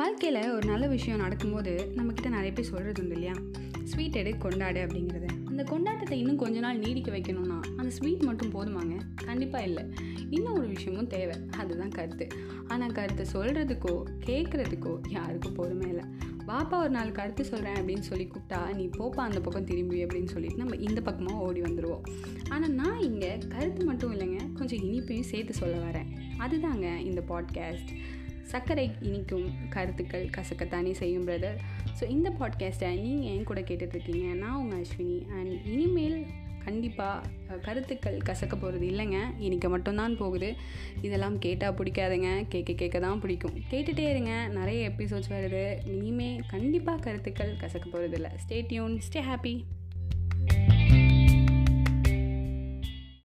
வாழ்க்கையில் ஒரு நல்ல விஷயம் நடக்கும்போது நம்மக்கிட்ட நிறைய பேர் சொல்கிறது உண்டு இல்லையா ஸ்வீட் எடு கொண்டாடு அப்படிங்கிறத. அந்த கொண்டாட்டத்தை இன்னும் கொஞ்ச நாள் நீடிக்க வைக்கணும்னா அந்த ஸ்வீட் மட்டும் போதுமாங்க? கண்டிப்பாக இல்லை. இன்னும் ஒரு விஷயமும் தேவை. அதுதான் கருத்து. ஆனால் கருத்தை சொல்கிறதுக்கோ கேட்குறதுக்கோ யாருக்கும் பொறுமை இல்லை. பாப்பா ஒரு நாள் கருத்து சொல்கிறேன் அப்படின்னு சொல்லி கூப்பிட்டா நீ போப்பா அந்த பக்கம் திரும்பி அப்படின்னு சொல்லிட்டு நம்ம இந்த பக்கமாக ஓடி வந்துடுவோம் ஆனால் நான் இங்கே கருத்து மட்டும் இல்லைங்க. கொஞ்சம் இனிப்பையும் சேர்த்து சொல்ல வரேன். அதுதாங்க இந்த பாட்காஸ்ட் சர்க்கரை இனிக்கும் கருத்துக்கள் கசக்கத்தானே செய்யும் பிரதர் ஸோ இந்த பாட்காஸ்ட்டை நீங்கள் என் கூட கேட்டுட்ருக்கீங்க. நான் உங்கள் அஸ்வினி. அண்ட் இனிமேல் கண்டிப்பாக கருத்துக்கள் கசக்க போகிறது இல்லைங்க. இன்றைக்கி மட்டும்தான் போகுது. இதெல்லாம் கேட்டால் பிடிக்காதுங்க. கேட்க கேட்க தான் பிடிக்கும். கேட்டுகிட்டே இருங்க. நிறைய எபிசோட்ஸ் வருது. இனிமேல் கண்டிப்பாக கருத்துக்கள் கசக்க போகிறது இல்லை ஸ்டே டியூன் ஸ்டே ஹாப்பி